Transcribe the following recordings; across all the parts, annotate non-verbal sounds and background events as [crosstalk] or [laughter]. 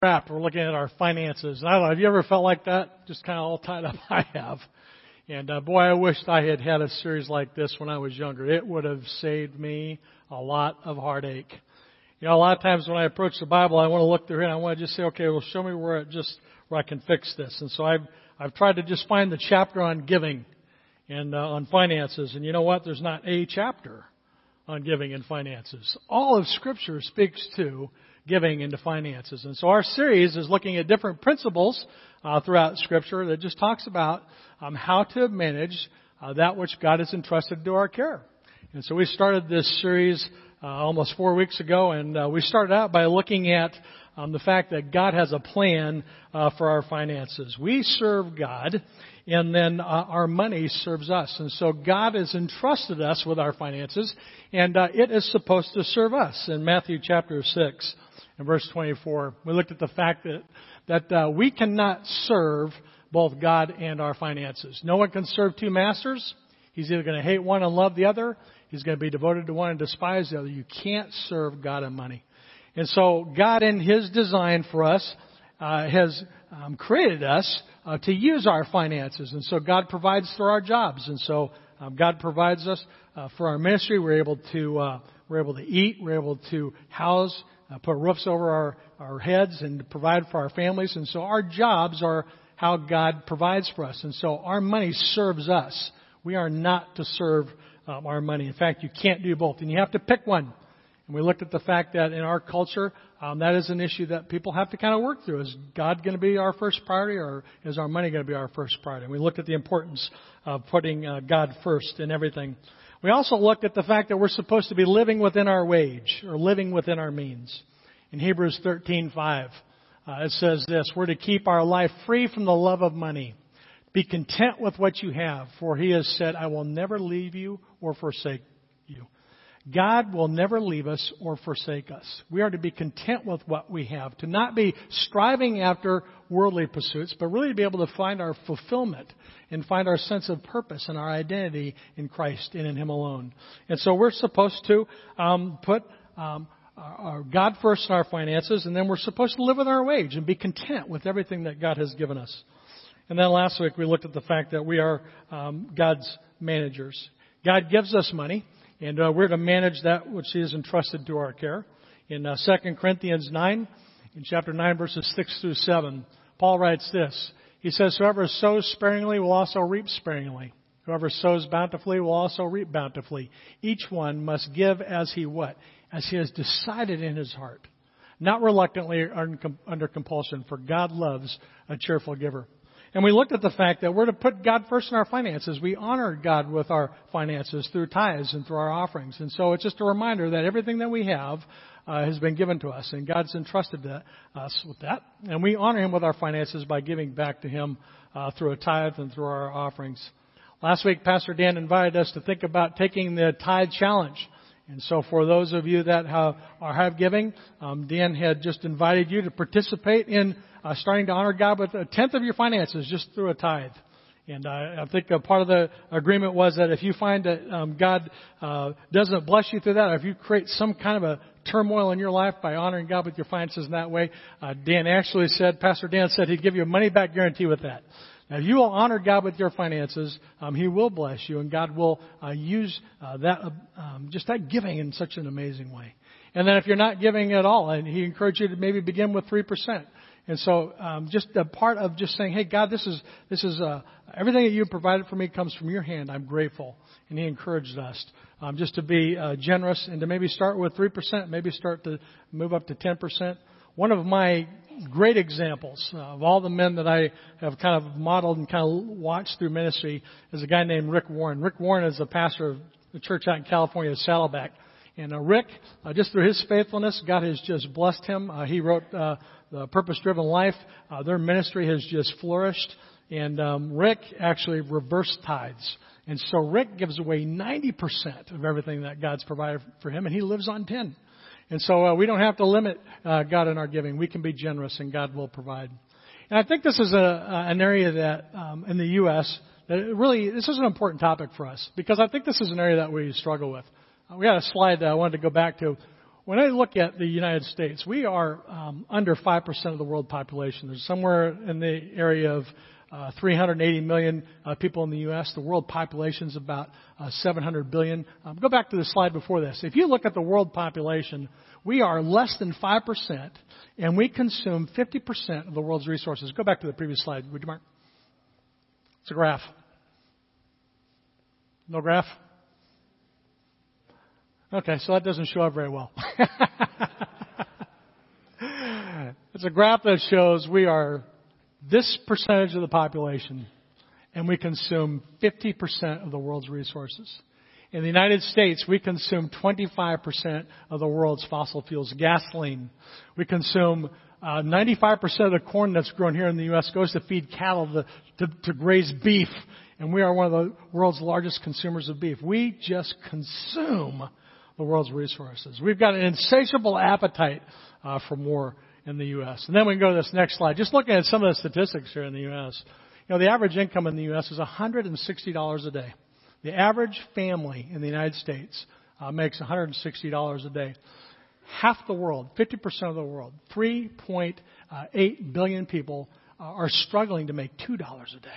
wrapped. We're looking at our finances. I don't know. Have you ever felt like that? Just kind of all tied up. [laughs] I have. And uh, boy, I wished I had had a series like this when I was younger. It would have saved me a lot of heartache. You know, a lot of times when I approach the Bible, I want to look through it and I want to just say, okay, well, show me where it just where I can fix this. And so I've I've tried to just find the chapter on giving and uh, on finances. And you know what? There's not a chapter on giving and finances. All of Scripture speaks to giving into finances. And so our series is looking at different principles uh, throughout Scripture that just talks about um, how to manage uh, that which God has entrusted to our care. And so we started this series uh, almost four weeks ago, and uh, we started out by looking at um, the fact that God has a plan uh, for our finances. We serve God, and then uh, our money serves us. And so God has entrusted us with our finances, and it is supposed to serve us. In Matthew chapter 6 and verse 24, we looked at the fact that, that uh, we cannot serve both God and our finances. No one can serve two masters. He's either going to hate one and love the other. He's going to be devoted to one and despise the other. You can't serve God and money. And so God in His design for us uh, has um, created us uh, to use our finances. And so God provides for our jobs. And so um, God provides us uh, for our ministry. We're able to uh, we're able to eat. We're able to house, uh, put roofs over our our heads, and provide for our families. And so our jobs are how God provides for us. And so our money serves us. We are not to serve um, our money. In fact, you can't do both, and you have to pick one. And we looked at the fact that in our culture, um, that is an issue that people have to kind of work through. Is God going to be our first priority, or is our money going to be our first priority? And we looked at the importance of putting uh, God first in everything. We also looked at the fact that we're supposed to be living within our wage, or living within our means. In Hebrews 13:5, uh, it says this: We're to keep our life free from the love of money. Be content with what you have, for He has said, "I will never leave you or forsake you." God will never leave us or forsake us. We are to be content with what we have, to not be striving after worldly pursuits, but really to be able to find our fulfillment and find our sense of purpose and our identity in Christ and in Him alone. And so we're supposed to um, put um, our, God first in our finances, and then we're supposed to live with our wage and be content with everything that God has given us. And then last week we looked at the fact that we are um, God's managers. God gives us money. And uh, we're to manage that which is entrusted to our care. In uh, 2 Corinthians 9, in chapter 9, verses 6 through 7, Paul writes this. He says, Whoever sows sparingly will also reap sparingly. Whoever sows bountifully will also reap bountifully. Each one must give as he what? As he has decided in his heart. Not reluctantly or under compulsion, for God loves a cheerful giver. And we looked at the fact that we're to put God first in our finances. We honor God with our finances through tithes and through our offerings. And so it's just a reminder that everything that we have uh, has been given to us, and God's entrusted us with that. And we honor Him with our finances by giving back to Him uh, through a tithe and through our offerings. Last week, Pastor Dan invited us to think about taking the tithe challenge. And so, for those of you that have, are have giving, um, Dan had just invited you to participate in uh, starting to honor God with a tenth of your finances just through a tithe. And I, I think a part of the agreement was that if you find that um, God uh, doesn't bless you through that, or if you create some kind of a turmoil in your life by honoring God with your finances in that way, uh, Dan actually said, Pastor Dan said he'd give you a money back guarantee with that. Now, if you will honor God with your finances, um, He will bless you, and God will uh, use uh, that um, just that giving in such an amazing way. And then if you're not giving at all, and He encouraged you to maybe begin with three percent. And so, um, just a part of just saying, "Hey, God, this is this is uh, everything that you provided for me comes from Your hand. I'm grateful." And He encouraged us um, just to be uh, generous and to maybe start with three percent, maybe start to move up to ten percent. One of my great examples uh, of all the men that I have kind of modeled and kind of watched through ministry is a guy named Rick Warren. Rick Warren is a pastor of the church out in California, Saddleback. And uh, Rick, uh, just through his faithfulness, God has just blessed him. Uh, he wrote uh, the Purpose Driven Life. Uh, their ministry has just flourished. And um, Rick actually reversed tithes. And so Rick gives away 90% of everything that God's provided for him, and he lives on 10. And so uh, we don't have to limit uh, God in our giving. We can be generous, and God will provide. And I think this is a, uh, an area that um, in the U.S. that really this is an important topic for us because I think this is an area that we struggle with. Uh, we got a slide that I wanted to go back to when I look at the United States, we are um, under 5% of the world population. There's somewhere in the area of uh, 380 million uh, people in the U.S. The world population is about uh, 700 billion. Um, go back to the slide before this. If you look at the world population, we are less than 5%, and we consume 50% of the world's resources. Go back to the previous slide, would you, Mark? It's a graph. No graph? Okay, so that doesn't show up very well. [laughs] it's a graph that shows we are this percentage of the population and we consume 50% of the world's resources. In the United States, we consume 25% of the world's fossil fuels, gasoline. We consume uh, 95% of the corn that's grown here in the U.S. goes to feed cattle to, to, to graze beef, and we are one of the world's largest consumers of beef. We just consume the world's resources. We've got an insatiable appetite uh, for more in the U.S. And then we can go to this next slide. Just looking at some of the statistics here in the U.S. You know, the average income in the U.S. is $160 a day. The average family in the United States uh, makes $160 a day. Half the world, 50% of the world, 3.8 billion people uh, are struggling to make $2 a day.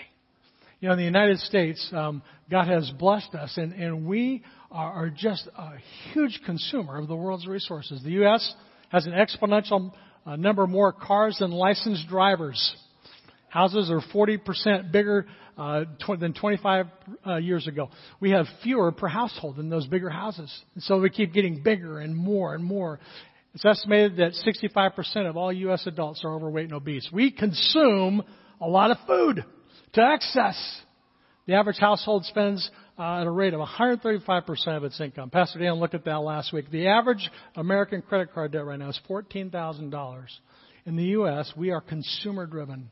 You know, in the United States, um, God has blessed us, and, and we are, are just a huge consumer of the world's resources. The U.S. has an exponential uh, number more cars than licensed drivers. Houses are 40% bigger uh, tw- than 25 uh, years ago. We have fewer per household in those bigger houses. And so we keep getting bigger and more and more. It's estimated that 65% of all U.S. adults are overweight and obese. We consume a lot of food to excess. The average household spends uh, at a rate of 135% of its income. Pastor Dan looked at that last week. The average American credit card debt right now is $14,000. In the U.S., we are consumer driven.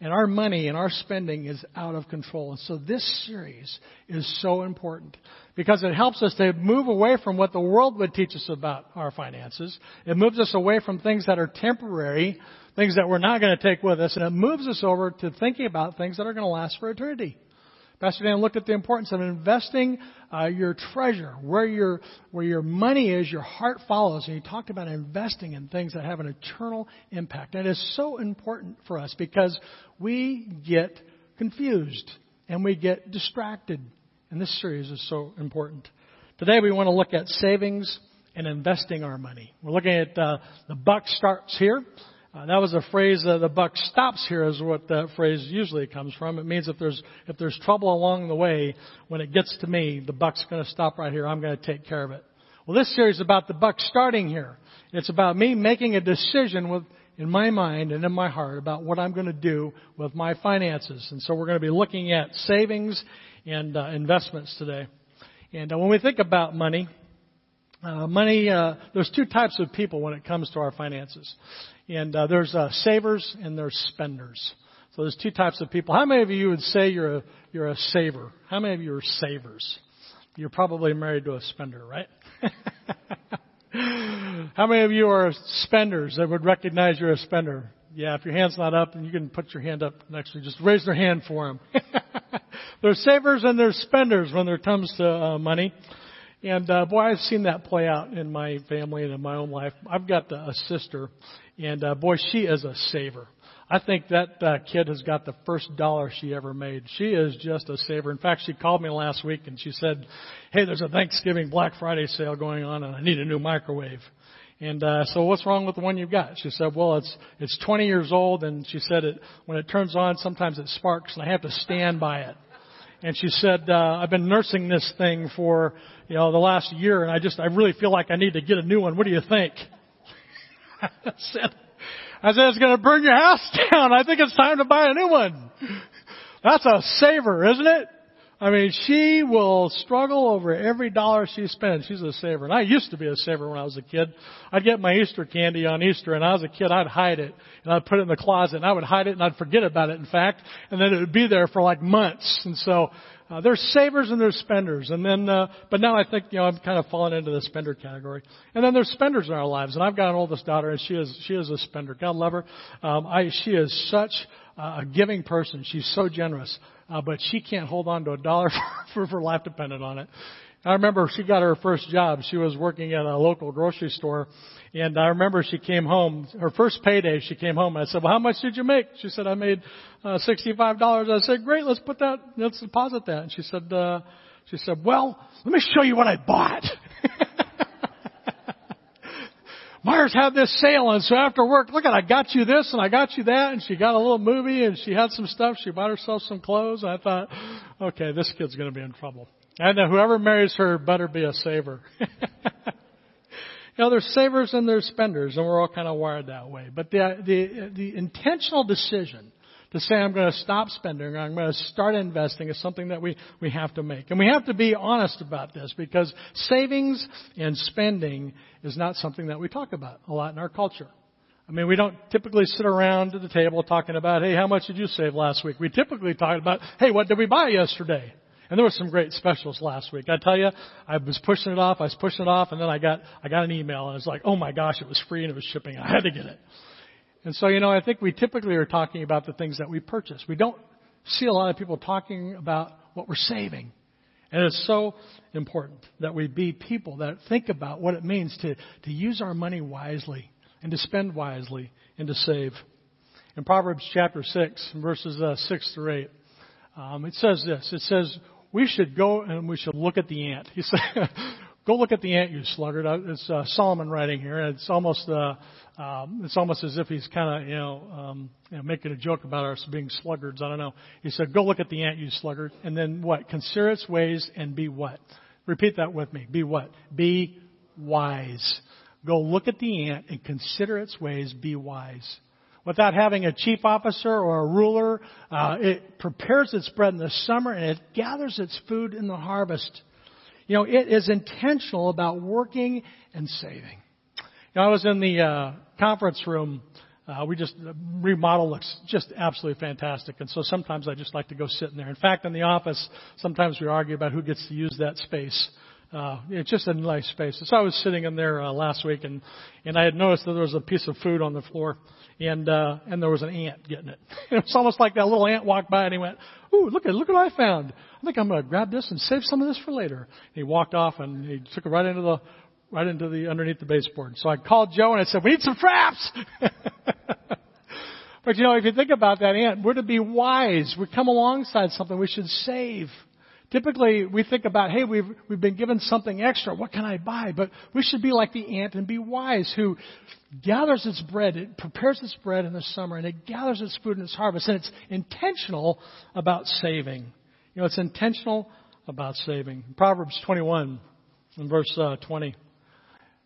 And our money and our spending is out of control. And so this series is so important because it helps us to move away from what the world would teach us about our finances. It moves us away from things that are temporary things that we're not going to take with us, and it moves us over to thinking about things that are going to last for eternity. Pastor Dan looked at the importance of investing uh, your treasure, where your where your money is, your heart follows, and he talked about investing in things that have an eternal impact. It is so important for us because we get confused and we get distracted. And this series is so important. Today we want to look at savings and investing our money. We're looking at uh, the buck starts here. Uh, that was a phrase, uh, the buck stops here is what that phrase usually comes from. It means if there's, if there's trouble along the way, when it gets to me, the buck's going to stop right here. I'm going to take care of it. Well, this series is about the buck starting here. It's about me making a decision with, in my mind and in my heart about what I'm going to do with my finances. And so we're going to be looking at savings and uh, investments today. And uh, when we think about money, uh, money, uh, there's two types of people when it comes to our finances. And uh, there's uh, savers and there's spenders. So there's two types of people. How many of you would say you're a, you're a saver? How many of you are savers? You're probably married to a spender, right? [laughs] How many of you are spenders that would recognize you're a spender? Yeah, if your hand's not up, and you can put your hand up next to you. Just raise their hand for them. [laughs] there's savers and there's spenders when it comes to uh, money. And uh, boy, I've seen that play out in my family and in my own life. I've got a sister, and uh, boy, she is a saver. I think that uh, kid has got the first dollar she ever made. She is just a saver. In fact, she called me last week and she said, "Hey, there's a Thanksgiving Black Friday sale going on, and I need a new microwave." And uh, so, what's wrong with the one you've got? She said, "Well, it's it's 20 years old, and she said it when it turns on, sometimes it sparks, and I have to stand by it." And she said, uh, "I've been nursing this thing for you know the last year, and I just I really feel like I need to get a new one. What do you think?" [laughs] I said, I said, it's going to burn your house [laughs] down. I think it's time to buy a new one. That's a saver, isn't it? I mean, she will struggle over every dollar she spends. She's a saver. And I used to be a saver when I was a kid. I'd get my Easter candy on Easter, and I was a kid, I'd hide it. And I'd put it in the closet, and I would hide it, and I'd forget about it, in fact. And then it would be there for like months. And so uh, there's savers and there's spenders, and then, uh, but now I think you know I'm kind of falling into the spender category. And then there's spenders in our lives, and I've got an oldest daughter, and she is she is a spender. God love her. Um, I she is such a giving person. She's so generous, uh, but she can't hold on to a dollar [laughs] for, her life dependent on it. I remember she got her first job. She was working at a local grocery store. And I remember she came home, her first payday, she came home. I said, well, how much did you make? She said, I made uh, $65. I said, great, let's put that, let's deposit that. And she said, uh, she said, well, let me show you what I bought. [laughs] Meijers had this sale and so after work, look at, I got you this and I got you that and she got a little movie and she had some stuff. She bought herself some clothes. I thought, okay, this kid's going to be in trouble. And whoever marries her better be a saver. [laughs] you know, there's savers and there's spenders and we're all kind of wired that way. But the, the, the intentional decision to say I'm going to stop spending, I'm going to start investing is something that we, we have to make. And we have to be honest about this because savings and spending is not something that we talk about a lot in our culture. I mean, we don't typically sit around at the table talking about, hey, how much did you save last week? We typically talk about, hey, what did we buy yesterday? And there were some great specials last week. I tell you, I was pushing it off, I was pushing it off, and then I got, I got an email and it was like, oh my gosh, it was free and it was shipping. I had to get it. And so, you know, I think we typically are talking about the things that we purchase. We don't see a lot of people talking about what we're saving. And it's so important that we be people that think about what it means to, to use our money wisely and to spend wisely and to save. In Proverbs chapter 6, verses uh, 6 through 8, um, it says this. It says, we should go and we should look at the ant. [laughs] He said, go look at the ant, you sluggard. Uh, it's uh, Solomon writing here. It's almost uh, um, it's almost as if he's kind of, you know, um, you know, making a joke about us being sluggards. I don't know. He said, "Go look at the ant, you sluggard, and then what? Consider its ways and be what? Repeat that with me. Be what? Be wise. Go look at the ant and consider its ways. Be wise." Without having a chief officer or a ruler, uh, it prepares its bread in the summer and it gathers its food in the harvest. You know, it is intentional about working and saving. You know, I was in the uh, conference room. Uh, we just remodel looks just absolutely fantastic, and so sometimes I just like to go sit in there. In fact, in the office, sometimes we argue about who gets to use that space. Uh, it's just a nice space. So I was sitting in there uh, last week, and and I had noticed that there was a piece of food on the floor, and uh, and there was an ant getting it. [laughs] it's almost like that little ant walked by and he went, "Ooh, look at look what I found! I think I'm going to grab this and save some of this for later." And he walked off and he took it right into the right into the underneath the baseboard. So I called Joe and I said, "We need some traps." [laughs] but you know, if you think about that ant, we're to be wise. We come alongside something we should save. Typically, we think about, hey, we've, we've been given something extra. What can I buy? But we should be like the ant and be wise who gathers its bread, it prepares its bread in the summer, and it gathers its food in its harvest. And it's intentional about saving. You know, it's intentional about saving. Proverbs 21 in verse uh, 20.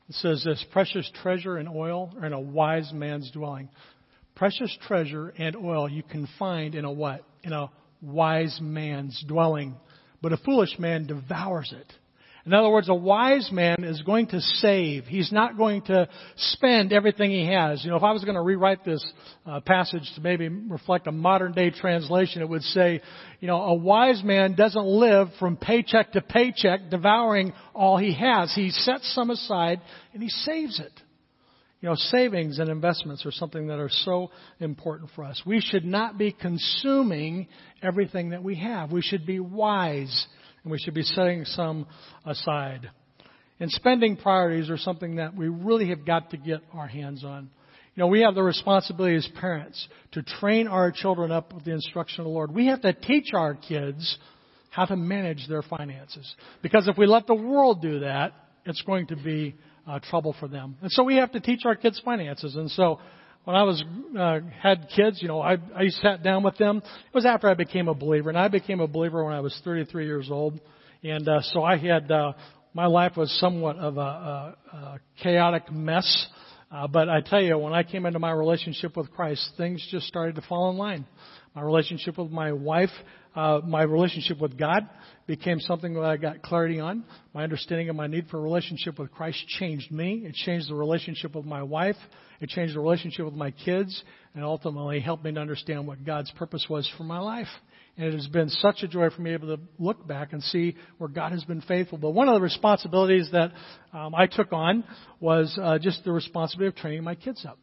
It says this precious treasure and oil are in a wise man's dwelling. Precious treasure and oil you can find in a what? In a wise man's dwelling. But a foolish man devours it. In other words, a wise man is going to save. He's not going to spend everything he has. You know, if I was going to rewrite this uh, passage to maybe reflect a modern day translation, it would say, you know, a wise man doesn't live from paycheck to paycheck devouring all he has. He sets some aside and he saves it. You know, savings and investments are something that are so important for us. We should not be consuming everything that we have. We should be wise and we should be setting some aside. And spending priorities are something that we really have got to get our hands on. You know, we have the responsibility as parents to train our children up with the instruction of the Lord. We have to teach our kids how to manage their finances. Because if we let the world do that, it's going to be uh, trouble for them. And so we have to teach our kids finances. And so when I was uh, had kids, you know, I I sat down with them. It was after I became a believer, and I became a believer when I was 33 years old, and uh, so I had uh, my life was somewhat of a, a, a chaotic mess. Uh, but I tell you, when I came into my relationship with Christ, things just started to fall in line. My relationship with my wife, uh, my relationship with God became something that I got clarity on. My understanding of my need for a relationship with Christ changed me. It changed the relationship with my wife. It changed the relationship with my kids and ultimately helped me to understand what God's purpose was for my life. And it has been such a joy for me to be able to look back and see where God has been faithful. But one of the responsibilities that um, I took on was uh, just the responsibility of training my kids up.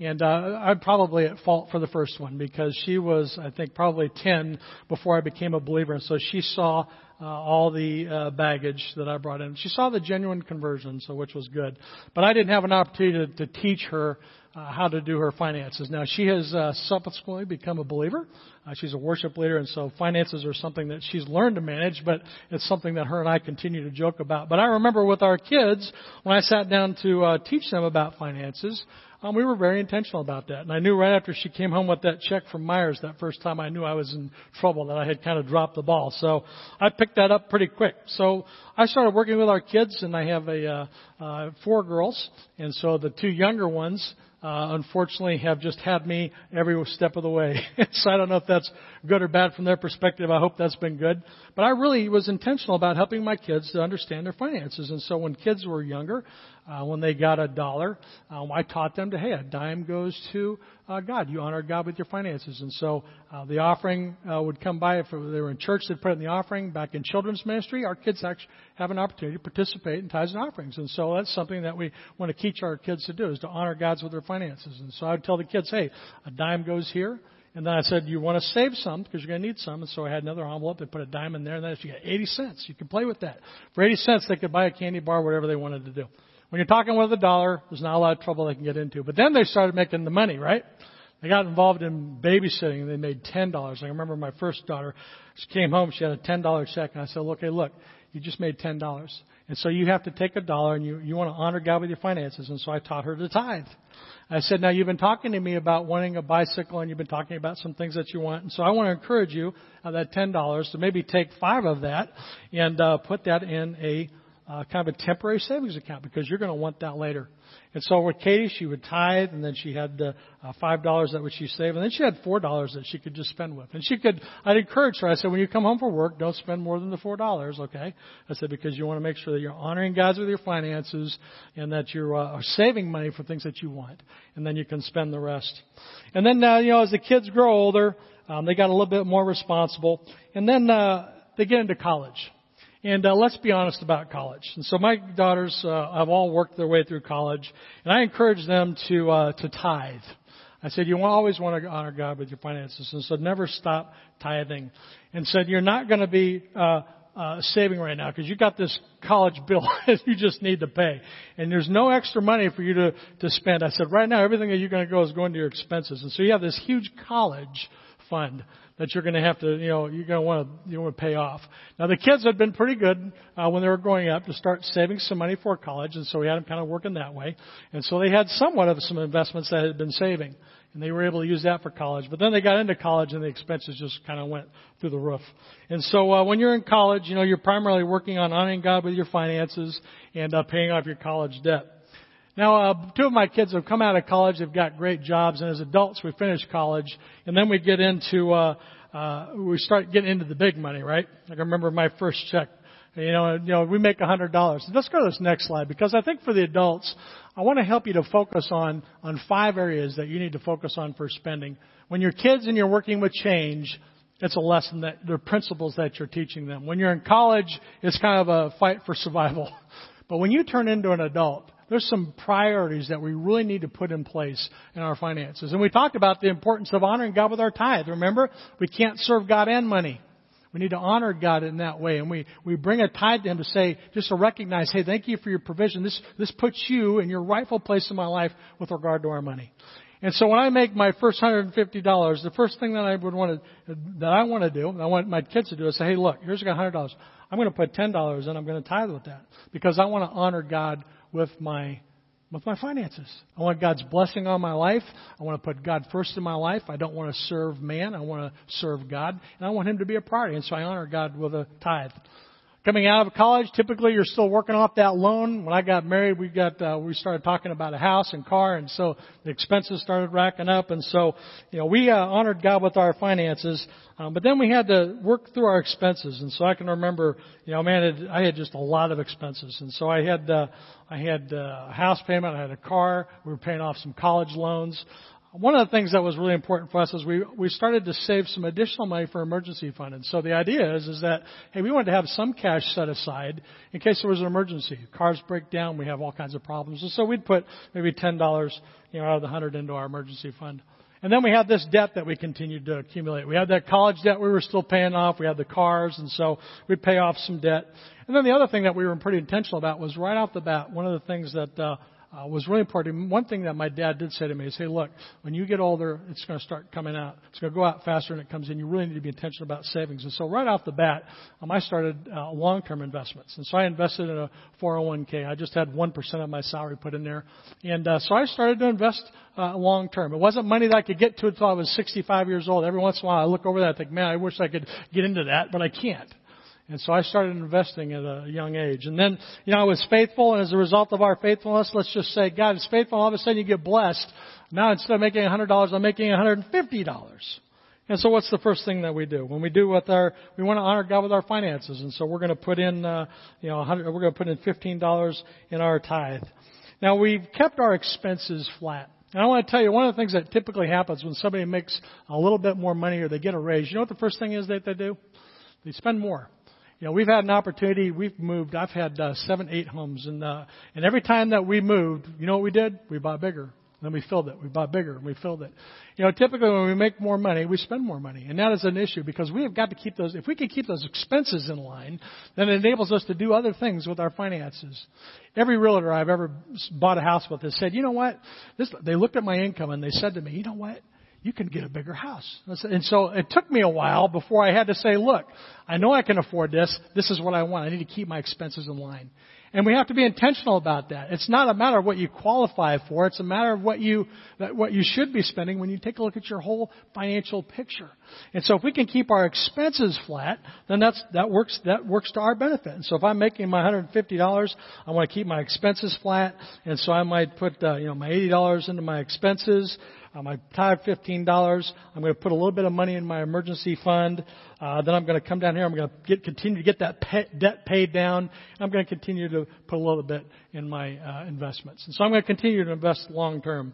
And uh, I'm probably at fault for the first one because she was, I think, probably 10 before I became a believer. And so she saw uh, all the uh, baggage that I brought in. She saw the genuine conversion, so which was good. But I didn't have an opportunity to, to teach her uh, how to do her finances. Now she has uh, subsequently become a believer. Uh, she's a worship leader, and so finances are something that she's learned to manage. But it's something that her and I continue to joke about. But I remember with our kids when I sat down to uh, teach them about finances. Um, we were very intentional about that. And I knew right after she came home with that check from Meijers that first time I knew I was in trouble, that I had kind of dropped the ball. So I picked that up pretty quick. So I started working with our kids and I have a, uh, uh, four girls. And so the two younger ones, uh, unfortunately have just had me every step of the way. [laughs] so I don't know if that's good or bad from their perspective. I hope that's been good. But I really was intentional about helping my kids to understand their finances. And so when kids were younger, uh, when they got a dollar, um, I taught them to, hey, a dime goes to uh, God. You honor God with your finances. And so uh, the offering uh, would come by. If they were in church, they'd put in the offering. Back in children's ministry, our kids actually have an opportunity to participate in tithes and offerings. And so that's something that we want to teach our kids to do, is to honor God's with their finances. And so I would tell the kids, hey, a dime goes here. And then I said, you want to save some because you're going to need some. And so I had another envelope. They put a dime in there. And then if you get 80 cents, you can play with that. For 80 cents, they could buy a candy bar, whatever they wanted to do. When you're talking with a dollar, there's not a lot of trouble they can get into. But then they started making the money, right? They got involved in babysitting and they made ten dollars. I remember my first daughter, she came home, she had a ten dollar check, and I said, Okay, look, you just made ten dollars. And so you have to take a dollar and you, you want to honor God with your finances. And so I taught her to tithe. I said, now you've been talking to me about wanting a bicycle and you've been talking about some things that you want. And so I want to encourage you, uh, that $10 to maybe take five of that and, uh, put that in a uh, kind of a temporary savings account because you're going to want that later. And so with Katie, she would tithe, and then she had the uh, five dollars that would she save, and then she had four dollars that she could just spend with. And she could, I'd encourage her. I said, when you come home from work, don't spend more than the four dollars, okay? I said because you want to make sure that you're honoring God with your finances, and that you're uh, saving money for things that you want, and then you can spend the rest. And then, uh, you know, as the kids grow older, um, they got a little bit more responsible, and then uh, they get into college. And uh, let's be honest about college. And so my daughters uh, have all worked their way through college, and I encourage them to uh, to tithe. I said you always want to honor God with your finances, and so never stop tithing. And said you're not going to be uh, uh, saving right now because you got this college bill [laughs] that you just need to pay, and there's no extra money for you to to spend. I said right now everything that you're going to go is going to your expenses, and so you have this huge college fund that you're going to have to, you know, you're going to want to, you want to pay off. Now the kids had been pretty good uh, when they were growing up to start saving some money for college, and so we had them kind of working that way. And so they had somewhat of some investments that had been saving, and they were able to use that for college. But then they got into college, and the expenses just kind of went through the roof. And so uh, when you're in college, you know, you're primarily working on honoring God with your finances and uh, paying off your college debt. Now, uh, two of my kids have come out of college. They've got great jobs, and as adults, we finish college, and then we get into uh, uh, we start getting into the big money, right? I remember my first check. You know, you know, we make a hundred dollars. Let's go to this next slide because I think for the adults, I want to help you to focus on on five areas that you need to focus on for spending. When you're kids and you're working with change, it's a lesson that the principles that you're teaching them. When you're in college, it's kind of a fight for survival. [laughs] But when you turn into an adult, there's some priorities that we really need to put in place in our finances. And we talked about the importance of honoring God with our tithe. Remember, we can't serve God and money. We need to honor God in that way. And we, we bring a tithe to Him to say, just to recognize, hey, thank you for your provision. This, this puts you in your rightful place in my life with regard to our money. And so when I make my first $150, the first thing that I would want to, that I want to do, and I want my kids to do is say, hey, look, here's got $100. I'm going to put $10 and I'm going to tithe with that because I want to honor God with my with my finances. I want God's blessing on my life. I want to put God first in my life. I don't want to serve man. I want to serve God. And I want Him to be a priority. And so I honor God with a tithe. Coming out of college, typically you're still working off that loan. When I got married, we got uh, we started talking about a house and car, and so the expenses started racking up. And so, you know, we uh, honored God with our finances, um, but then we had to work through our expenses. And so I can remember, you know, man, it, I had just a lot of expenses, and so I had uh, I had uh, a house payment, I had a car, we were paying off some college loans. One of the things that was really important for us is we, we started to save some additional money for emergency fund. And so the idea is, is that, hey, we wanted to have some cash set aside in case there was an emergency. Cars break down, we have all kinds of problems. And so we'd put maybe $10, you know, out of the 100 into our emergency fund. And then we had this debt that we continued to accumulate. We had that college debt we were still paying off. We had the cars, and so we'd pay off some debt. And then the other thing that we were pretty intentional about was right off the bat, one of the things that uh, uh, was really important. One thing that my dad did say to me is, "Hey, look, when you get older, it's going to start coming out. It's going to go out faster than it comes in. You really need to be intentional about savings." And so, right off the bat, um, I started uh, long-term investments, and so I invested in a 401k. I just had one percent of my salary put in there, and uh, so I started to invest uh, long-term. It wasn't money that I could get to until I was 65 years old. Every once in a while, I look over that, and think, "Man, I wish I could get into that, but I can't." And so I started investing at a young age. And then, you know, I was faithful, and as a result of our faithfulness, let's just say God is faithful, all of a sudden you get blessed. Now instead of making $100, I'm making $150. And so what's the first thing that we do? When we do with our, we want to honor God with our finances. And so we're going to put in, uh, you know, we're going to put in $15 in our tithe. Now we've kept our expenses flat. And I want to tell you, one of the things that typically happens when somebody makes a little bit more money or they get a raise, you know what the first thing is that they do? They spend more. You know, we've had an opportunity. We've moved. I've had uh, seven, eight homes, and uh, and every time that we moved, you know what we did? We bought bigger. Then we filled it. We bought bigger and we filled it. You know, typically when we make more money, we spend more money. And that is an issue because we have got to keep those, if we can keep those expenses in line, then it enables us to do other things with our finances. Every realtor I've ever bought a house with has said, you know what? This, they looked at my income and they said to me, you know what? You can get a bigger house. And so it took me a while before I had to say, look, I know I can afford this. This is what I want. I need to keep my expenses in line. And we have to be intentional about that. It's not a matter of what you qualify for. It's a matter of what you, what you should be spending when you take a look at your whole financial picture. And so if we can keep our expenses flat, then that's, that works, that works to our benefit. And so if I'm making my $150, I want to keep my expenses flat. And so I might put, uh, you know, my $80 into my expenses. Um, I tithe fifteen dollars. I'm going to put a little bit of money in my emergency fund. Uh, then I'm going to come down here. I'm going to get, continue to get that pay, debt paid down. I'm going to continue to put a little bit in my uh, investments. And so I'm going to continue to invest long term.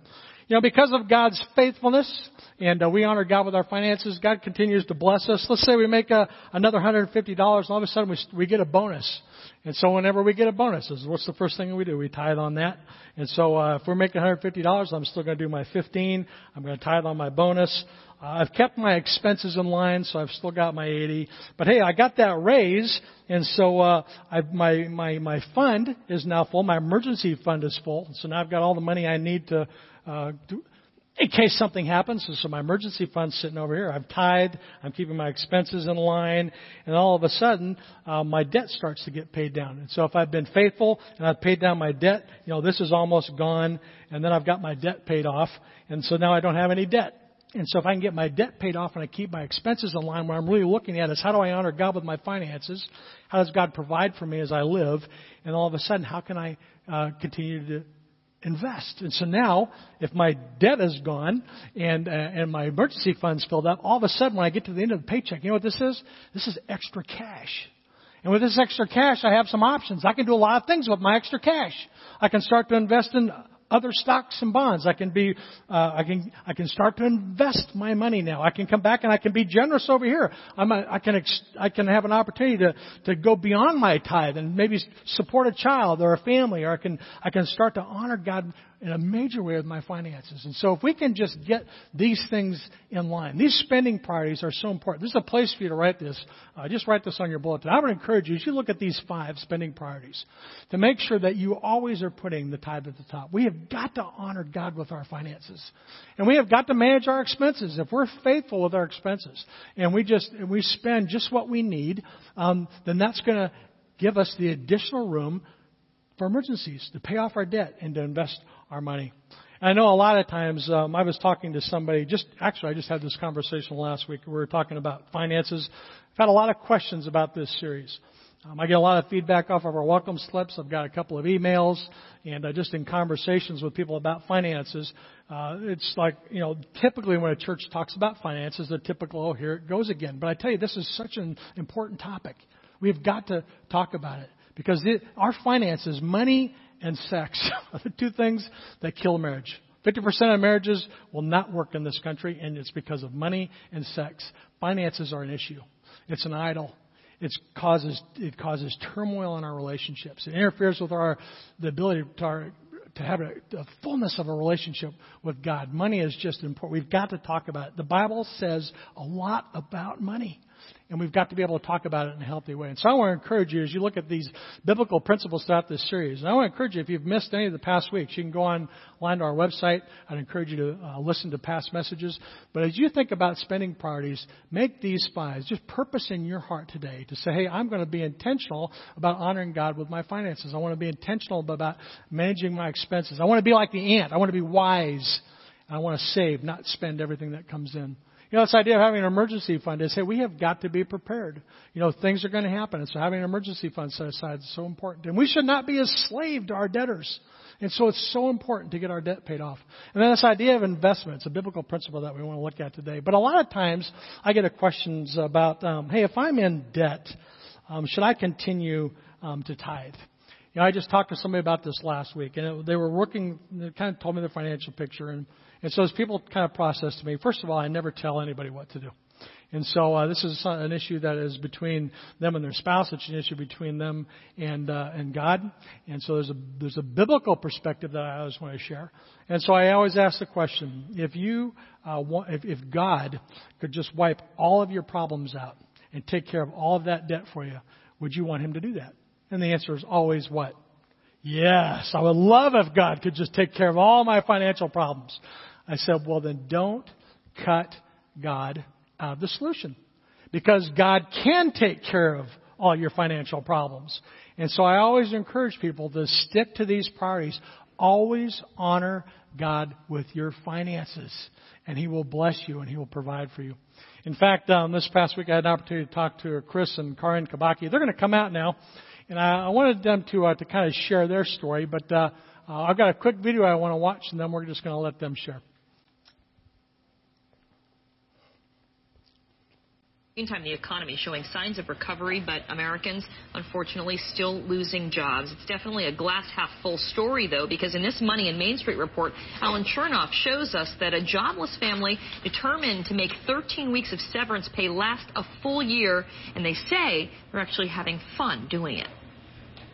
You know, because of God's faithfulness, and uh, we honor God with our finances, God continues to bless us. Let's say we make a, another $150, all of a sudden we, we get a bonus. And so whenever we get a bonus, what's the first thing we do? We tithe on that. And so uh, if we're making $150, I'm still going to do my 15. I'm going to tithe on my bonus. Uh, I've kept my expenses in line, so I've still got my 80. But hey, I got that raise, and so uh, I've, my my my fund is now full. My emergency fund is full, so now I've got all the money I need to uh, do, in case something happens. So my emergency fund's sitting over here. I've tied. I'm keeping my expenses in line. And all of a sudden, uh, my debt starts to get paid down. And so if I've been faithful and I've paid down my debt, you know, this is almost gone. And then I've got my debt paid off. And so now I don't have any debt. And so if I can get my debt paid off and I keep my expenses in line, what I'm really looking at is how do I honor God with my finances? How does God provide for me as I live? And all of a sudden, how can I uh, continue to invest. And so now, if my debt is gone and uh, and my emergency fund's filled up, all of a sudden when I get to the end of the paycheck, you know what this is? This is extra cash. And with this extra cash, I have some options. I can do a lot of things with my extra cash. I can start to invest in other stocks and bonds. I can be, uh, I can, I can start to invest my money now. I can come back and I can be generous over here. I'm a, I can, ex- I can have an opportunity to, to go beyond my tithe and maybe support a child or a family, or I can, I can start to honor God in a major way with my finances. And so if we can just get these things in line, these spending priorities are so important. This is a place for you to write this. Uh, just write this on your bulletin. I would encourage you, as you look at these five spending priorities, to make sure that you always are putting the tithe at the top. We have got to honor God with our finances. And we have got to manage our expenses. If we're faithful with our expenses and we just, and we spend just what we need, um, then that's going to give us the additional room for emergencies, to pay off our debt, and to invest our money. I know a lot of times um, I was talking to somebody. Just actually, I just had this conversation last week. We were talking about finances. I've had a lot of questions about this series. Um, I get a lot of feedback off of our welcome slips. I've got a couple of emails, and uh, just in conversations with people about finances, uh, it's like you know, typically when a church talks about finances, the typical "oh, here it goes again." But I tell you, this is such an important topic. We've got to talk about it. Because it, our finances, money and sex, are [laughs] the two things that kill marriage. 50% of marriages will not work in this country, and it's because of money and sex. Finances are an issue. It's an idol. It causes, it causes turmoil in our relationships. It interferes with our, the ability to, our, to have a, a fullness of a relationship with God. Money is just important. We've got to talk about it. The Bible says a lot about money. And we've got to be able to talk about it in a healthy way. And so I want to encourage you as you look at these biblical principles throughout this series. And I want to encourage you, if you've missed any of the past weeks, you can go online to our website. I'd encourage you to uh, listen to past messages. But as you think about spending priorities, make these five. Just purpose in your heart today to say, hey, I'm going to be intentional about honoring God with my finances. I want to be intentional about managing my expenses. I want to be like the ant. I want to be wise. I want to save, not spend everything that comes in. You know, this idea of having an emergency fund is, hey, we have got to be prepared. You know, things are going to happen. And so having an emergency fund set aside is so important. And we should not be a slave to our debtors. And so it's so important to get our debt paid off. And then this idea of investment, a biblical principle that we want to look at today. But a lot of times I get questions about, um, hey, if I'm in debt, um, should I continue um, to tithe? You know, I just talked to somebody about this last week, and it, they were working. They kind of told me the financial picture, and and so as people kind of process to me, first of all, I never tell anybody what to do. And so uh, this is an issue that is between them and their spouse. It's an issue between them and uh, and God. And so there's a there's a biblical perspective that I always want to share. And so I always ask the question: If you uh, want, if, if God could just wipe all of your problems out and take care of all of that debt for you, would you want Him to do that? And the answer is always what? Yes, I would love if God could just take care of all my financial problems. I said, well, then don't cut God out of the solution. Because God can take care of all your financial problems. And so I always encourage people to stick to these priorities. Always honor God with your finances. And He will bless you and He will provide for you. In fact, um, this past week I had an opportunity to talk to Chris and Karin Kabaki. They're going to come out now. And I, I wanted them to, uh, to kind of share their story. But uh, uh, I've got a quick video I want to watch and then we're just going to let them share. Meantime, the economy showing signs of recovery, but Americans, unfortunately, still losing jobs. It's definitely a glass half full story, though, because in this Money and Main Street report, Allan Chernoff shows us that a jobless family determined to make 13 weeks of severance pay last a full year, and they say they're actually having fun doing it.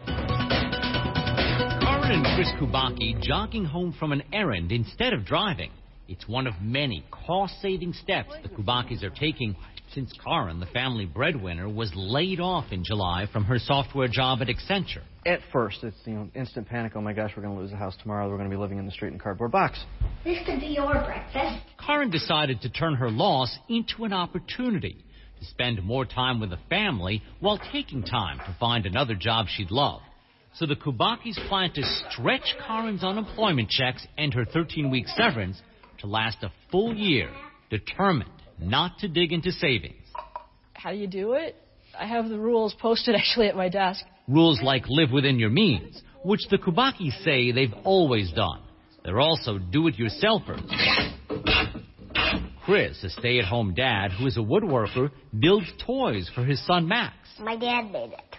Karin and Chris Kubaki jogging home from an errand instead of driving. It's one of many cost-saving steps the Kubakis are taking since Karin, the family breadwinner, was laid off in July from her software job at Accenture. At first, it's you know instant panic. Oh my gosh, we're going to lose the house tomorrow. We're going to be living in the street in a cardboard box. This could be your breakfast. Karin decided to turn her loss into an opportunity to spend more time with the family while taking time to find another job she'd love. So the Kubakis plan to stretch Karin's unemployment checks and her 13-week severance to last a full year, determined not to dig into savings. How do you do it? I have the rules posted [laughs] actually at my desk. Rules like live within your means, which the Kubakis say they've always done. They're also do-it-yourselfers. Chris, a stay-at-home dad who is a woodworker, builds toys for his son Max. My dad made it.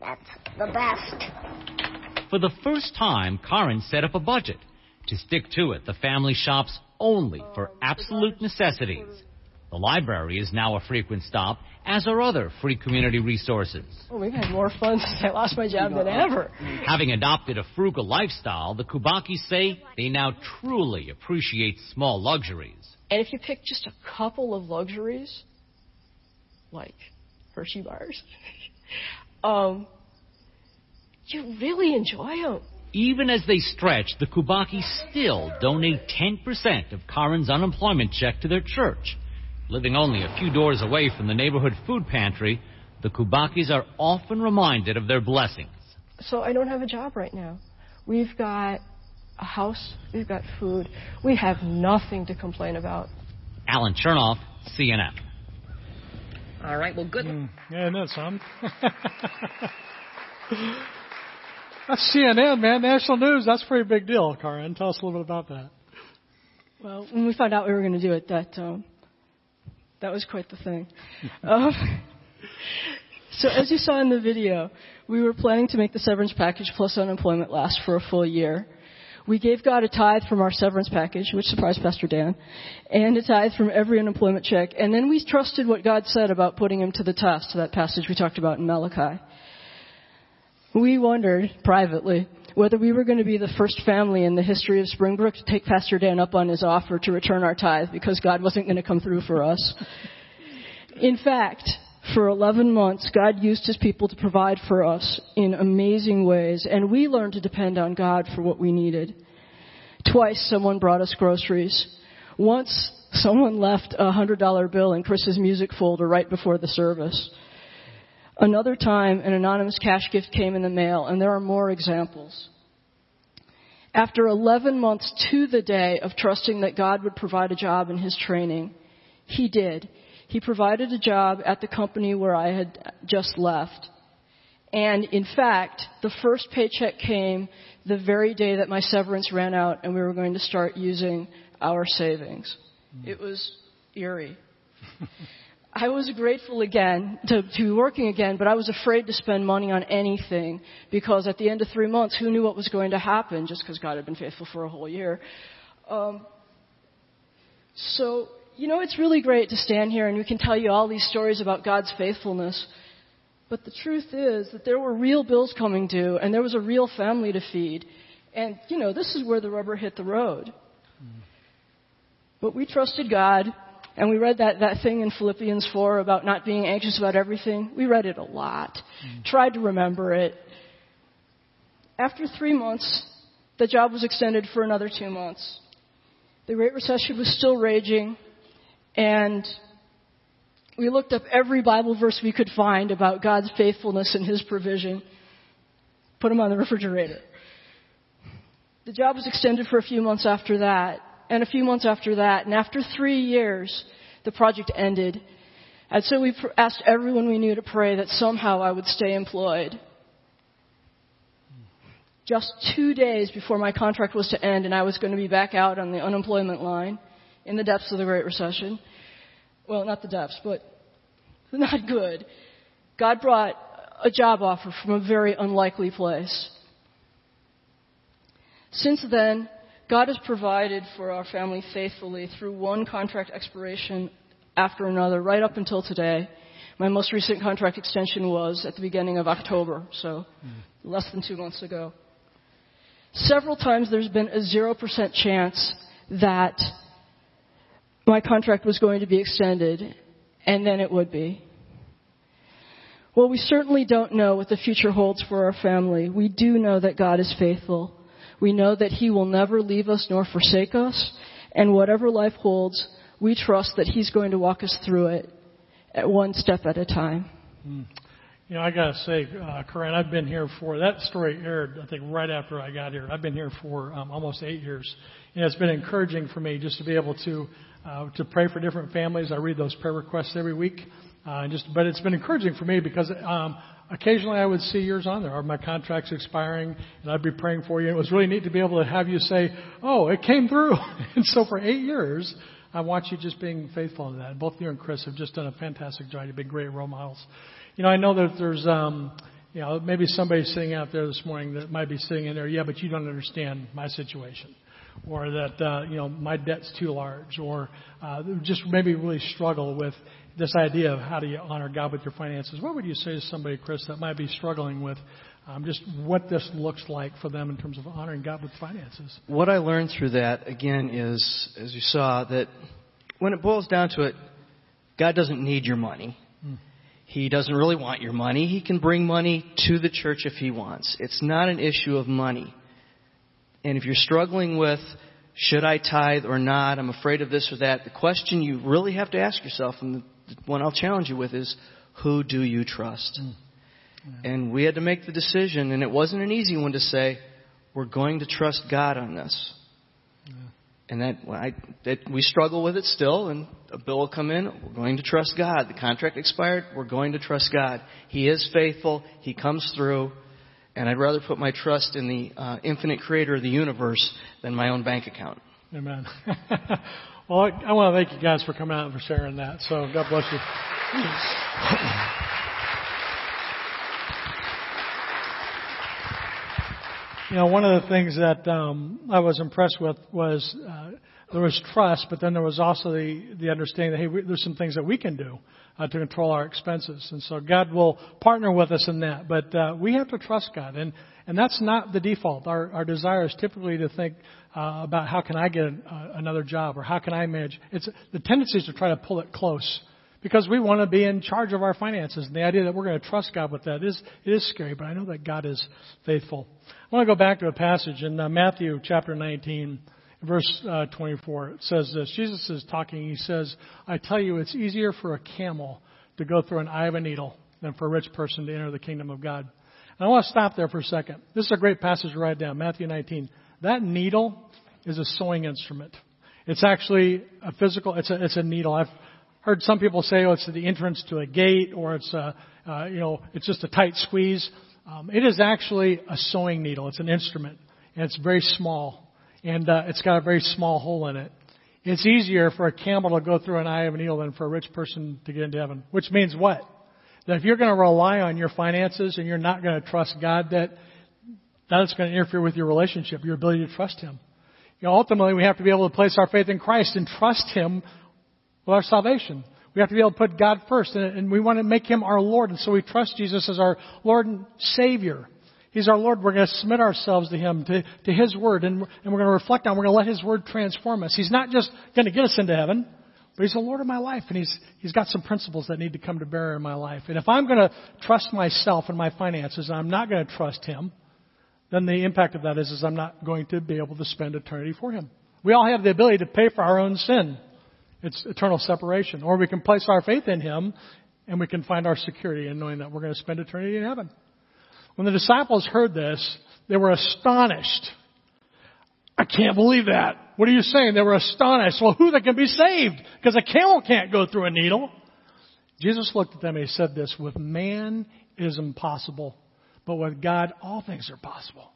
That's the best. For the first time, Karin set up a budget. To stick to it, the family shops only for absolute necessities. The library is now a frequent stop, as are other free community resources. Well, we've had more fun since I lost my job than ever. Having adopted a frugal lifestyle, the Kubakis say they now truly appreciate small luxuries. And if you pick just a couple of luxuries, like Hershey bars, [laughs] um, you really enjoy them. Even as they stretch, the Kubakis still donate 10% of Karin's unemployment check to their church. Living only a few doors away from the neighborhood food pantry, the Kubakis are often reminded of their blessings. So I don't have a job right now. We've got a house, we've got food. We have nothing to complain about. Allan Chernoff, CNN. All right, well, good. Mm, yeah, no, son. [laughs] That's CNN, man. National news. That's a pretty big deal, Karin. Tell us a little bit about that. Well, when we found out we were going to do it, that um, that was quite the thing. [laughs] um, so as you saw in the video, we were planning to make the severance package plus unemployment last for a full year. We gave God a tithe from our severance package, which surprised Pastor Dan, and a tithe from every unemployment check. And then we trusted what God said about putting him to the test, that passage we talked about in Malachi. We wondered, privately, whether we were going to be the first family in the history of Springbrook to take Pastor Dan up on his offer to return our tithe because God wasn't going to come through for us. In fact, for 11 months, God used his people to provide for us in amazing ways, and we learned to depend on God for what we needed. Twice, someone brought us groceries. Once, someone left a $100 bill in Chris's music folder right before the service. Another time, an anonymous cash gift came in the mail, and there are more examples. After 11 months to the day of trusting that God would provide a job in his training, he did. He provided a job at the company where I had just left. And in fact, the first paycheck came the very day that my severance ran out and we were going to start using our savings. Hmm. It was eerie. [laughs] I was grateful again to, to be working again, but I was afraid to spend money on anything because at the end of three months, who knew what was going to happen just because God had been faithful for a whole year. Um, so you know, it's really great to stand here and we can tell you all these stories about God's faithfulness. But the truth is that there were real bills coming due and there was a real family to feed. And, you know, this is where the rubber hit the road. But we trusted God and we read that, that thing in Philippians 4 about not being anxious about everything. We read it a lot. Mm. Tried to remember it. After three months, the job was extended for another two months. The Great Recession was still raging. And we looked up every Bible verse we could find about God's faithfulness and His provision, put them on the refrigerator. The job was extended for a few months after that, and a few months after that, and after three years, the project ended. And so we asked everyone we knew to pray that somehow I would stay employed. Just two days before my contract was to end and I was going to be back out on the unemployment line, in the depths of the Great Recession. Well, not the depths, but [laughs] not good. God brought a job offer from a very unlikely place. Since then, God has provided for our family faithfully through one contract expiration after another, right up until today. My most recent contract extension was at the beginning of October, so less than two months ago. Several times there's been a 0% chance that my contract was going to be extended, and then it would be. Well, we certainly don't know what the future holds for our family. We do know that God is faithful. We know that He will never leave us nor forsake us, and whatever life holds, we trust that He's going to walk us through it at one step at a time. Mm. You know, I gotta say, uh, Corinne, I've been here for that story aired. I think right after I got here. I've been here for um, almost eight years, and it's been encouraging for me just to be able to uh, to pray for different families. I read those prayer requests every week. Uh, just, but it's been encouraging for me because um, occasionally I would see yours on there. Are my contracts expiring? And I'd be praying for you. And it was really neat to be able to have you say, "Oh, it came through." [laughs] and so for eight years, I watch you just being faithful in that. Both you and Chris have just done a fantastic job. You've been great role models. You know, I know that there's, um, you know, maybe somebody sitting out there this morning that might be sitting in there. Yeah, but you don't understand my situation or that uh, you know my debt's too large, or uh, just maybe really struggle with this idea of how do you honor God with your finances. What would you say to somebody, Chris, that might be struggling with um, just what this looks like for them in terms of honoring God with finances? What I learned through that again is, as you saw, that when it boils down to it, God doesn't need your money. Hmm. He doesn't really want your money. He can bring money to the church if he wants. It's not an issue of money. And if you're struggling with, should I tithe or not? I'm afraid of this or that. The question you really have to ask yourself, and the one I'll challenge you with is, who do you trust? Mm. Yeah. And we had to make the decision, and it wasn't an easy one to say, we're going to trust God on this. Yeah. And that, I, that we struggle with it still, and a bill will come in. We're going to trust God. The contract expired. We're going to trust God. He is faithful. He comes through. And I'd rather put my trust in the uh, infinite creator of the universe than my own bank account. Amen. [laughs] well, I, I want to thank you guys for coming out and for sharing that. So God bless you. You know, one of the things that um, I was impressed with was uh, there was trust, but then there was also the, the understanding that, hey, we, there's some things that we can do uh, to control our expenses. And so God will partner with us in that. But uh, we have to trust God. And, and that's not the default. Our, our desire is typically to think uh, about how can I get an, uh, another job or how can I manage. It's, the tendency is to try to pull it close because we want to be in charge of our finances. And the idea that we're going to trust God with that is, it is scary, but I know that God is faithful. I want to go back to a passage in uh, Matthew chapter 19, verse uh, 24. It says this. Jesus is talking. He says, I tell you, it's easier for a camel to go through an eye of a needle than for a rich person to enter the kingdom of God. And I want to stop there for a second. This is a great passage to write down. Matthew 19. That needle is a sewing instrument. It's actually a physical, it's a, it's a needle. I've heard some people say, oh, it's the entrance to a gate or it's a, uh, you know, it's just a tight squeeze. Um, it is actually a sewing needle. It's an instrument, and it's very small, and uh, it's got a very small hole in it. It's easier for a camel to go through an eye of a needle than for a rich person to get into heaven. Which means what? That if you're going to rely on your finances and you're not going to trust God, that that's going to interfere with your relationship, your ability to trust Him. You know, ultimately, we have to be able to place our faith in Christ and trust Him with our salvation. We have to be able to put God first, and, and we want to make Him our Lord, and so we trust Jesus as our Lord and Savior. He's our Lord. We're going to submit ourselves to Him, to, to His Word, and, and we're going to reflect on. We're going to let His Word transform us. He's not just going to get us into heaven, but He's the Lord of my life, and He's He's got some principles that need to come to bear in my life. And if I'm going to trust myself and my finances, and I'm not going to trust Him, then the impact of that is, is I'm not going to be able to spend eternity for Him. We all have the ability to pay for our own sin. It's eternal separation. Or we can place our faith in Him and we can find our security in knowing that we're going to spend eternity in heaven. When the disciples heard this, they were astonished. I can't believe that. What are you saying? They were astonished. Well, who that can be saved? Because a camel can't go through a needle. Jesus looked at them and he said this, with man it is impossible, but with God all things are possible.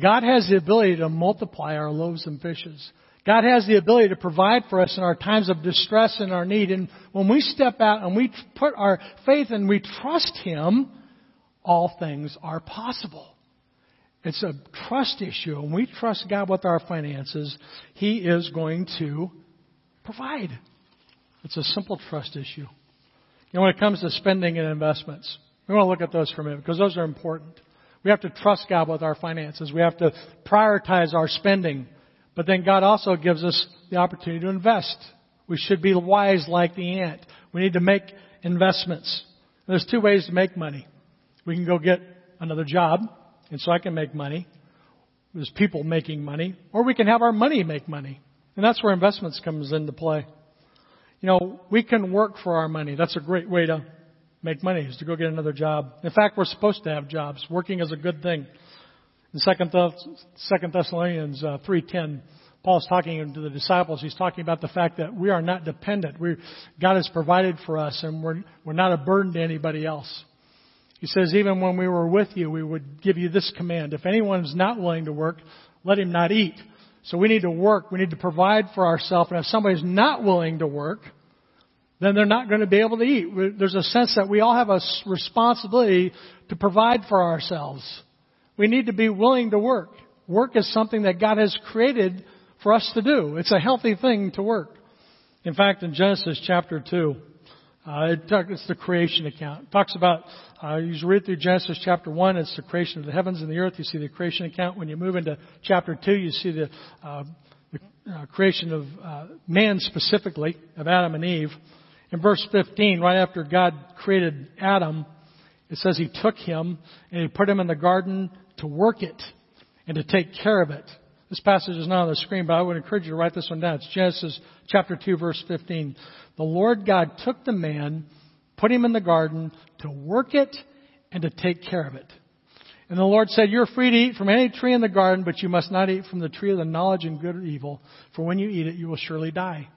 God has the ability to multiply our loaves and fishes. God has the ability to provide for us in our times of distress and our need. And when we step out and we put our faith and we trust Him, all things are possible. It's a trust issue. When we trust God with our finances, He is going to provide. It's a simple trust issue. You know, when it comes to spending and investments, we want to look at those for a minute because those are important. We have to trust God with our finances. We have to prioritize our spending. But then God also gives us the opportunity to invest. We should be wise like the ant. We need to make investments. There's two ways to make money. We can go get another job, and so I can make money. There's people making money. Or we can have our money make money. And that's where investments comes into play. You know, we can work for our money. That's a great way to make money, is to go get another job. In fact, we're supposed to have jobs. Working is a good thing. In Second, Thessalonians uh, 3:10, Paul's talking to the disciples. He's talking about the fact that we are not dependent. We, God has provided for us, and we're we're not a burden to anybody else. He says, even when we were with you, we would give you this command: If anyone is not willing to work, let him not eat. So we need to work. We need to provide for ourselves. And if somebody's not willing to work, then they're not going to be able to eat. There's a sense that we all have a responsibility to provide for ourselves. We need to be willing to work. Work is something that God has created for us to do. It's a healthy thing to work. In fact, in Genesis chapter 2, uh, it talk, it's the creation account. It talks about, uh, you read through Genesis chapter 1, it's the creation of the heavens and the earth. You see the creation account. When you move into chapter 2, you see the, uh, the uh, creation of uh, man specifically, of Adam and Eve. In verse 15, right after God created Adam, it says he took him and he put him in the garden to work it and to take care of it. This passage is not on the screen, but I would encourage you to write this one down. It's Genesis chapter 2 verse 15. The Lord God took the man, put him in the garden to work it and to take care of it. And the Lord said, You're free to eat from any tree in the garden, but you must not eat from the tree of the knowledge of good and evil, for when you eat it, you will surely die.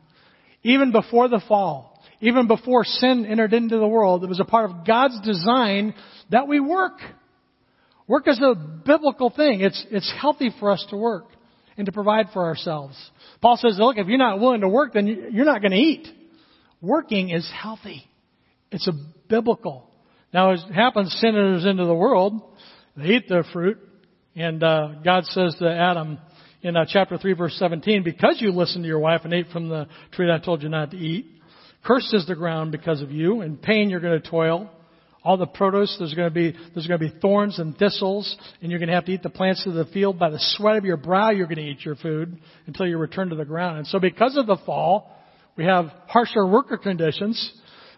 Even before the fall, even before sin entered into the world, it was a part of God's design that we work. Work is a biblical thing. It's, it's healthy for us to work and to provide for ourselves. Paul says, look, if you're not willing to work, then you're not going to eat. Working is healthy. It's a biblical. Now, as happens, sin enters into the world. They eat the fruit. And uh, God says to Adam in uh, chapter 3 verse 17, because you listened to your wife and ate from the tree that I told you not to eat, cursed is the ground because of you. In pain you're going to toil. All the produce, there's going to be, there's going to be thorns and thistles, and you're going to have to eat the plants of the field. By the sweat of your brow you're going to eat your food until you return to the ground. And so because of the fall, we have harsher worker conditions,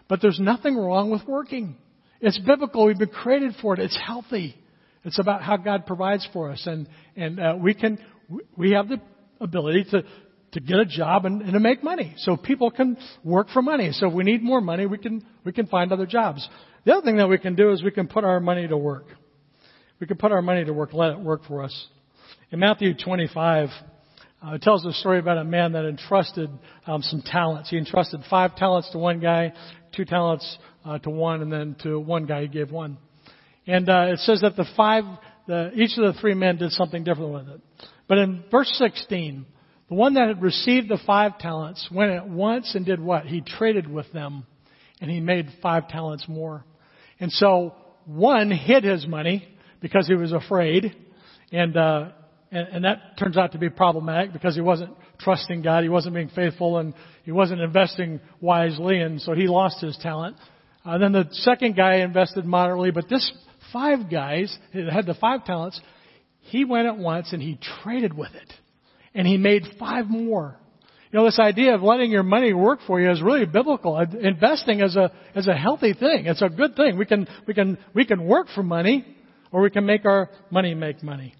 but there's nothing wrong with working. It's biblical. We've been created for it. It's healthy. It's about how God provides for us, and and uh, we can we have the ability to to get a job and, and to make money. So people can work for money. So if we need more money, we can we can find other jobs. The other thing that we can do is we can put our money to work. We can put our money to work, let it work for us. In Matthew 25, uh, it tells a story about a man that entrusted um, some talents. He entrusted five talents to one guy, two talents uh, to one, and then to one guy he gave one. And uh, it says that the five, the, each of the three men did something different with it. But in verse 16, the one that had received the five talents went at once and did what? He traded with them, and he made five talents more. And so one hid his money because he was afraid, and uh, and, and that turns out to be problematic because he wasn't trusting God, he wasn't being faithful, and he wasn't investing wisely, and so he lost his talent. Uh, then the second guy invested moderately, but this five guys that had the five talents, he went at once and he traded with it, and he made five more. You know, this idea of letting your money work for you is really biblical. Uh, investing is a is a healthy thing. It's a good thing. We can we can we can work for money, or we can make our money make money.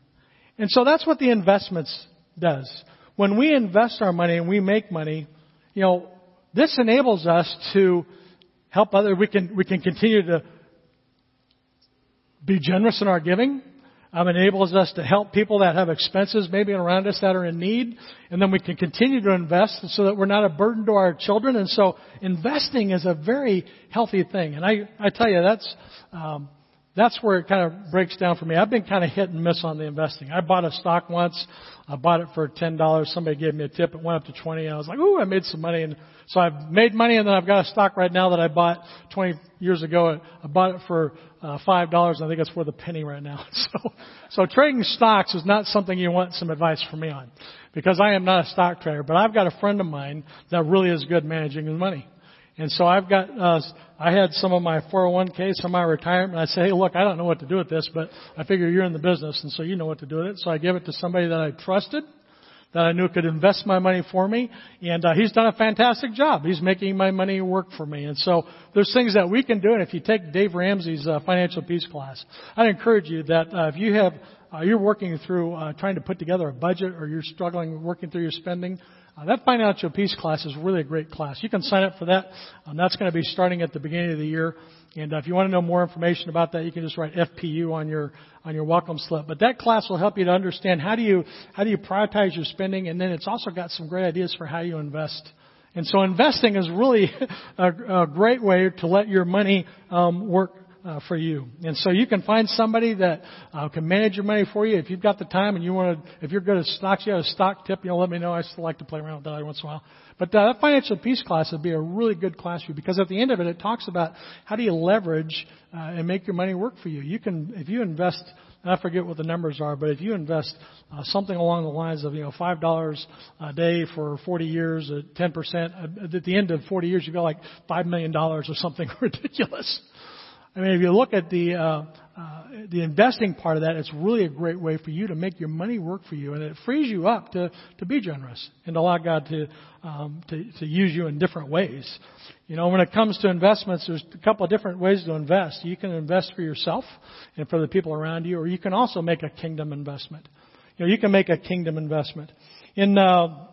And so that's what the investments does. When we invest our money and we make money, you know, this enables us to help other. We can we can continue to be generous in our giving um, enables us to help people that have expenses maybe around us that are in need. And then we can continue to invest so that we're not a burden to our children. And so investing is a very healthy thing. And I, I tell you, that's, um, that's where it kind of breaks down for me. I've been kind of hit and miss on the investing. I bought a stock once. I bought it for ten dollars. Somebody gave me a tip. It went up to twenty. I was like, "Ooh, I made some money." And so I've made money, and then I've got a stock right now that I bought twenty years ago. I bought it for uh, five dollars. And I think it's worth a penny right now. [laughs] So, so trading stocks is not something you want some advice from me on, because I am not a stock trader. But I've got a friend of mine that really is good managing his money. And so I've got, uh, I had some of my 401k, some of my retirement. I say, hey, look, I don't know what to do with this, but I figure you're in the business, and so you know what to do with it. So I gave it to somebody that I trusted, that I knew could invest my money for me, and uh, he's done a fantastic job. He's making my money work for me. And so there's things that we can do. And if you take Dave Ramsey's uh, financial peace class, I'd encourage you that uh, if you have, uh, you're working through uh, trying to put together a budget, or you're struggling working through your spending. Uh, that financial peace class is really a great class. You can sign up for that. Um, that's going to be starting at the beginning of the year. And uh, if you want to know more information about that, you can just write FPU on your on your welcome slip. But that class will help you to understand how do you how do you prioritize your spending, and then it's also got some great ideas for how you invest. And so investing is really [laughs] a, a great way to let your money um, work uh, for you. And so you can find somebody that uh, can manage your money for you. If you've got the time and you want to, if you're good at stocks, you have a stock tip, you know, let me know. I still like to play around with that once in a while. But uh, that financial peace class would be a really good class for you because at the end of it, it talks about how do you leverage uh, and make your money work for you. You can, if you invest, I forget what the numbers are, but if you invest uh, something along the lines of you know five dollars a day for 40 years at 10 percent, uh, at the end of 40 years, you've got like five million dollars or something [laughs] ridiculous. I mean, if you look at the uh, uh, the investing part of that, it's really a great way for you to make your money work for you, and it frees you up to to be generous and allow God to um, to to use you in different ways. You know, when it comes to investments, there's a couple of different ways to invest. You can invest for yourself and for the people around you, or you can also make a kingdom investment. You know, you can make a kingdom investment. In uh,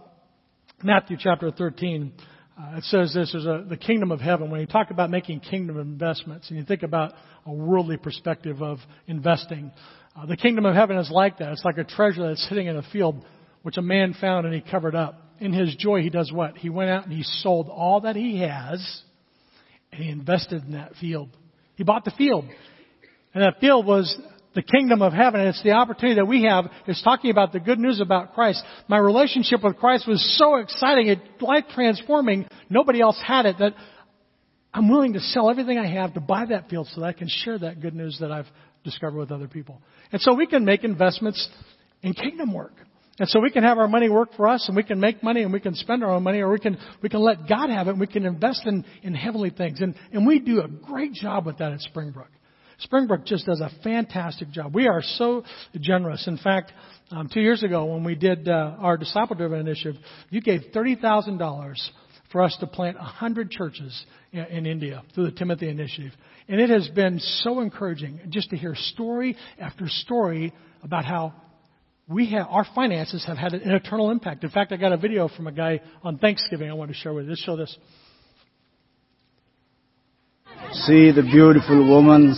Matthew chapter 13, uh, it says this is the kingdom of heaven. When you talk about making kingdom investments and you think about a worldly perspective of investing, uh, the kingdom of heaven is like that. It's like a treasure that's sitting in a field which a man found and he covered up. In his joy, he does what? He went out and he sold all that he has and he invested in that field. He bought the field. And that field was the kingdom of heaven. And it's the opportunity that we have is talking about the good news about Christ. My relationship with Christ was so exciting, it life transforming. Nobody else had it that I'm willing to sell everything I have to buy that field so that I can share that good news that I've discovered with other people. And so we can make investments in kingdom work. And so we can have our money work for us and we can make money and we can spend our own money or we can, we can let God have it and we can invest in, in heavenly things. And, and we do a great job with that at Springbrook. Springbrook just does a fantastic job. We are so generous. In fact, um, two years ago when we did uh, our disciple driven initiative, you gave $30,000 for us to plant 100 churches in, in India through the Timothy Initiative. And it has been so encouraging just to hear story after story about how we have, our finances have had an eternal impact. In fact, I got a video from a guy on Thanksgiving I want to share with you. Let's show this. See the beautiful women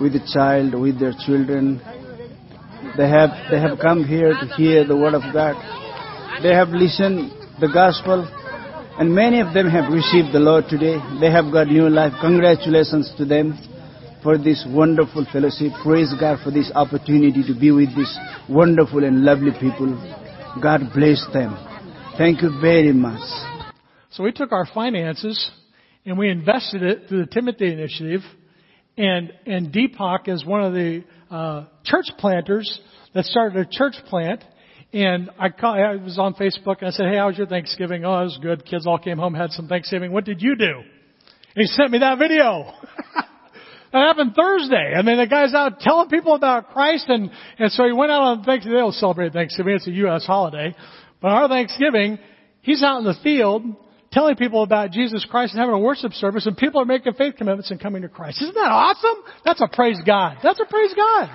with the child, with their children. They have, they have come here to hear the word of God. They have listened the gospel and many of them have received the Lord today. They have got new life. Congratulations to them for this wonderful fellowship. Praise God for this opportunity to be with these wonderful and lovely people. God bless them. Thank you very much. So we took our finances and we invested it through the Timothy Initiative. And, and Deepak is one of the uh, church planters that started a church plant. And I, call, I was on Facebook and I said, hey, how was your Thanksgiving? Oh, it was good. Kids all came home, had some Thanksgiving. What did you do? And he sent me that video. [laughs] That happened Thursday. I mean, the guy's out telling people about Christ and, and so he went out on Thanksgiving. They don't celebrate Thanksgiving. It's a U.S. holiday. But our Thanksgiving, he's out in the field telling people about Jesus Christ and having a worship service and people are making faith commitments and coming to Christ. Isn't that awesome? That's a praise God. That's a praise God.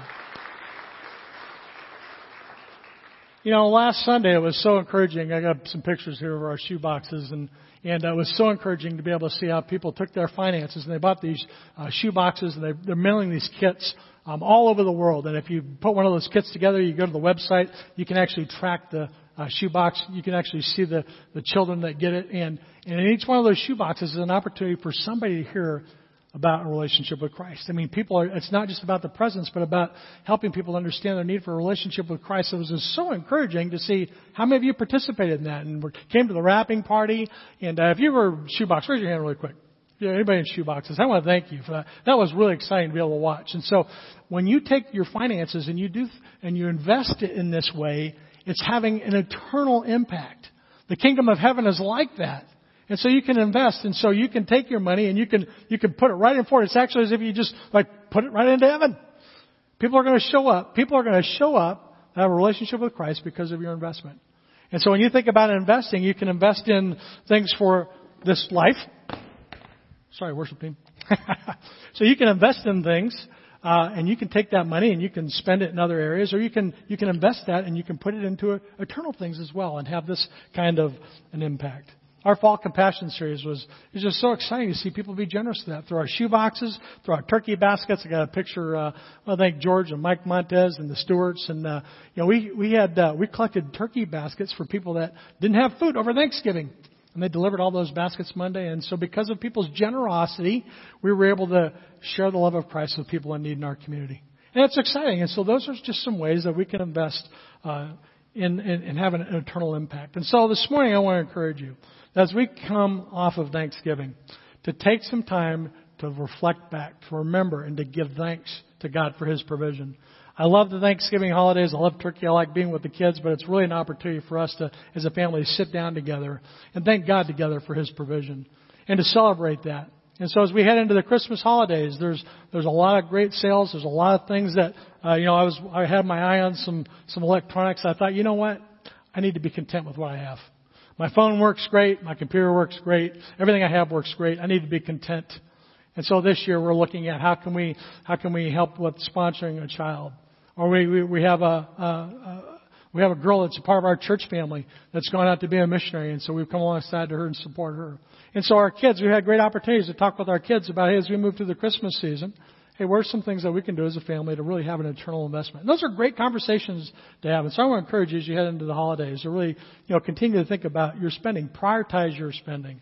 You know, last Sunday it was so encouraging. I got some pictures here of our shoe boxes and and it was so encouraging to be able to see how people took their finances and they bought these uh, shoe boxes and they, they're mailing these kits um, all over the world. And if you put one of those kits together, you go to the website, you can actually track the uh, shoe box. You can actually see the, the children that get it. And, and in each one of those shoe boxes is an opportunity for somebody to hear about a relationship with Christ. I mean, people are, it's not just about the presence, but about helping people understand their need for a relationship with Christ. It was so encouraging to see how many of you participated in that and came to the wrapping party. And uh, if you were shoebox, raise your hand really quick. Yeah, anybody in shoeboxes, I want to thank you for that. That was really exciting to be able to watch. And so when you take your finances and you do, and you invest it in this way, it's having an eternal impact. The kingdom of heaven is like that. And so you can invest, and so you can take your money and you can you can put it right in for it. It's actually as if you just like put it right into heaven. People are going to show up. People are going to show up and have a relationship with Christ because of your investment. And so when you think about investing, you can invest in things for this life. Sorry, worship team. [laughs] so you can invest in things, uh, and you can take that money and you can spend it in other areas, or you can you can invest that and you can put it into eternal things as well, and have this kind of an impact. Our fall compassion series was it was just so exciting to see people be generous to that through our shoe boxes, through our turkey baskets. I got a picture. Uh, I thank George and Mike Montez and the Stewarts, and uh, you know we we had uh, we collected turkey baskets for people that didn't have food over Thanksgiving, and they delivered all those baskets Monday. And so because of people's generosity, we were able to share the love of Christ with people in need in our community, and it's exciting. And so those are just some ways that we can invest uh, in, in, in having an eternal impact. And so this morning I want to encourage you as we come off of Thanksgiving, to take some time to reflect back, to remember, and to give thanks to God for His provision. I love the Thanksgiving holidays. I love turkey. I like being with the kids, but it's really an opportunity for us to, as a family, sit down together and thank God together for His provision and to celebrate that. And so as we head into the Christmas holidays, there's there's a lot of great sales. There's a lot of things that uh, you know. I was I had my eye on some some electronics. I thought, you know what, I need to be content with what I have. My phone works great. My computer works great. Everything I have works great. I need to be content. And so this year we're looking at how can we how can we help with sponsoring a child, or we we, we have a, a, a we have a girl that's a part of our church family that's gone out to be a missionary, and so we've come alongside to her and support her. And so our kids, we've had great opportunities to talk with our kids about hey, as we move through the Christmas season, hey, what are some things that we can do as a family to really have an eternal investment? And those are great conversations to have. And so I want to encourage you as you head into the holidays to really, you know, continue to think about your spending. Prioritize your spending.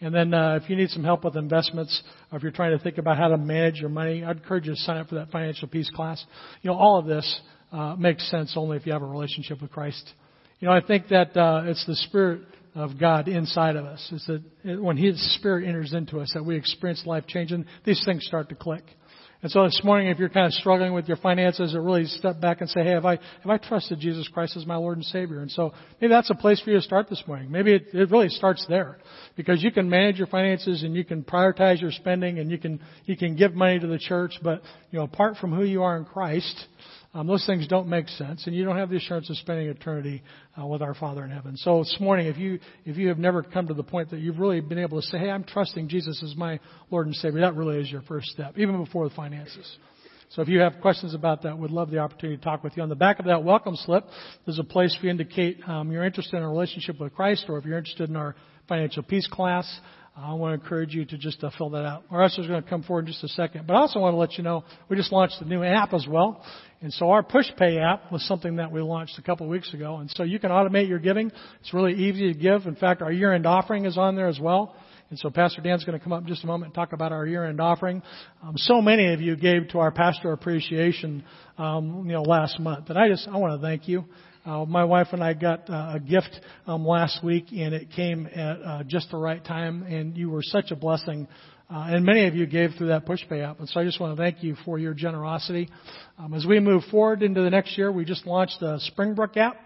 And then uh, if you need some help with investments, or if you're trying to think about how to manage your money, I'd encourage you to sign up for that financial peace class. You know, all of this uh, makes sense only if you have a relationship with Christ. You know, I think that uh, it's the Spirit of God inside of us. It's that when His Spirit enters into us, that we experience life change, and these things start to click. And so this morning, if you're kind of struggling with your finances, or really step back and say, "Hey, have I have I trusted Jesus Christ as my Lord and Savior?" And so maybe that's a place for you to start this morning. Maybe it, it really starts there, because you can manage your finances and you can prioritize your spending and you can you can give money to the church, but you know, apart from who you are in Christ, um, those things don't make sense, and you don't have the assurance of spending eternity uh, with our Father in heaven. So this morning, if you if you have never come to the point that you've really been able to say, "Hey, I'm trusting Jesus as my Lord and Savior," that really is your first step, even before the finances. So if you have questions about that, we'd love the opportunity to talk with you. On the back of that welcome slip, there's a place to indicate um, you're interested in a relationship with Christ, or if you're interested in our financial peace class. I want to encourage you to just uh, fill that out. Our usher's going to come forward in just a second. But I also want to let you know we just launched a new app as well. And so our Push Pay app was something that we launched a couple of weeks ago. And so you can automate your giving. It's really easy to give. In fact, our year-end offering is on there as well. And so Pastor Dan's going to come up in just a moment and talk about our year-end offering. Um, so many of you gave to our pastor appreciation, um, you know, last month, and I just I want to thank you. Uh, my wife and I got uh, a gift um, last week, and it came at uh, just the right time. And you were such a blessing uh, and many of you gave through that PushPay app. And so I just want to thank you for your generosity. Um, as we move forward into the next year, we just launched the Springbrook app.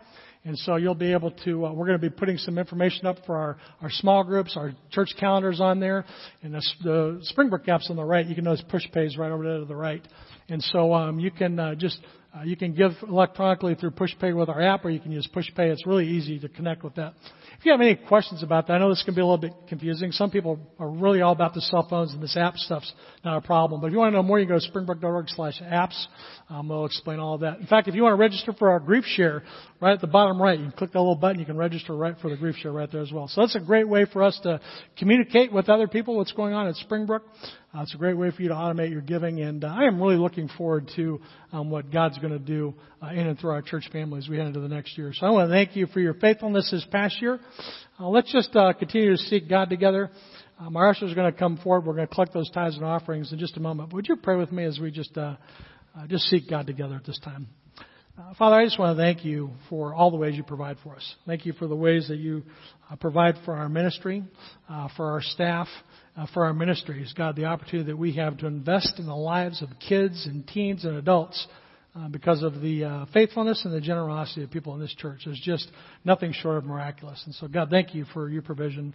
And so you'll be able to, uh, we're going to be putting some information up for our, our small groups, our church calendars on there. And the, the Springbrook app's on the right. You can notice PushPay is right over there to the right. And so um, you can uh, just uh, you can give electronically through PushPay with our app, or you can use PushPay. It's really easy to connect with that. If you have any questions about that, I know this can be a little bit confusing. Some people are really all about the cell phones and this app stuff's not a problem. But if you want to know more, you can go to springbrook.org slash apps. Um, we'll explain all of that. In fact, if you want to register for our grief share, right at the bottom right, you can click that little button, you can register right for the grief share right there as well. So that's a great way for us to communicate with other people what's going on at Springbrook. Uh, it's a great way for you to automate your giving, and uh, I am really looking forward to um, what God's going to do uh, in and through our church family as we head into the next year. So I want to thank you for your faithfulness this past year. Uh, let's just uh, continue to seek God together. Um, our ushers are going to come forward. We're going to collect those tithes and offerings in just a moment. But would you pray with me as we just uh, uh, just seek God together at this time? Uh, Father, I just want to thank you for all the ways you provide for us. Thank you for the ways that you uh, provide for our ministry, uh, for our staff, uh, for our ministries. God, the opportunity that we have to invest in the lives of kids and teens and adults uh, because of the uh, faithfulness and the generosity of people in this church is just nothing short of miraculous. And so, God, thank you for your provision.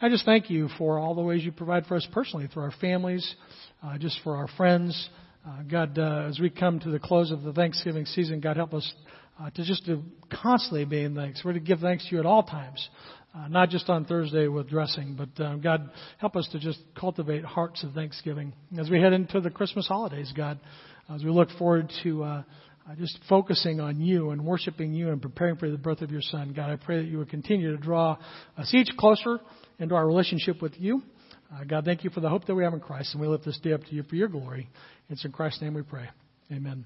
I just thank you for all the ways you provide for us personally, through our families, uh, just for our friends. Uh, God, uh, as we come to the close of the Thanksgiving season, God, help us uh, to just to constantly be in thanks. We're to give thanks to you at all times uh, not just on Thursday with dressing, but uh, God, help us to just cultivate hearts of thanksgiving as we head into the Christmas holidays, God, as we look forward to uh, uh, just focusing on you and worshiping you and preparing for the birth of your Son. God, I pray that you would continue to draw us each closer into our relationship with you. Uh, God, thank you for the hope that we have in Christ, and we lift this day up to you for your glory. It's in Christ's name we pray. Amen.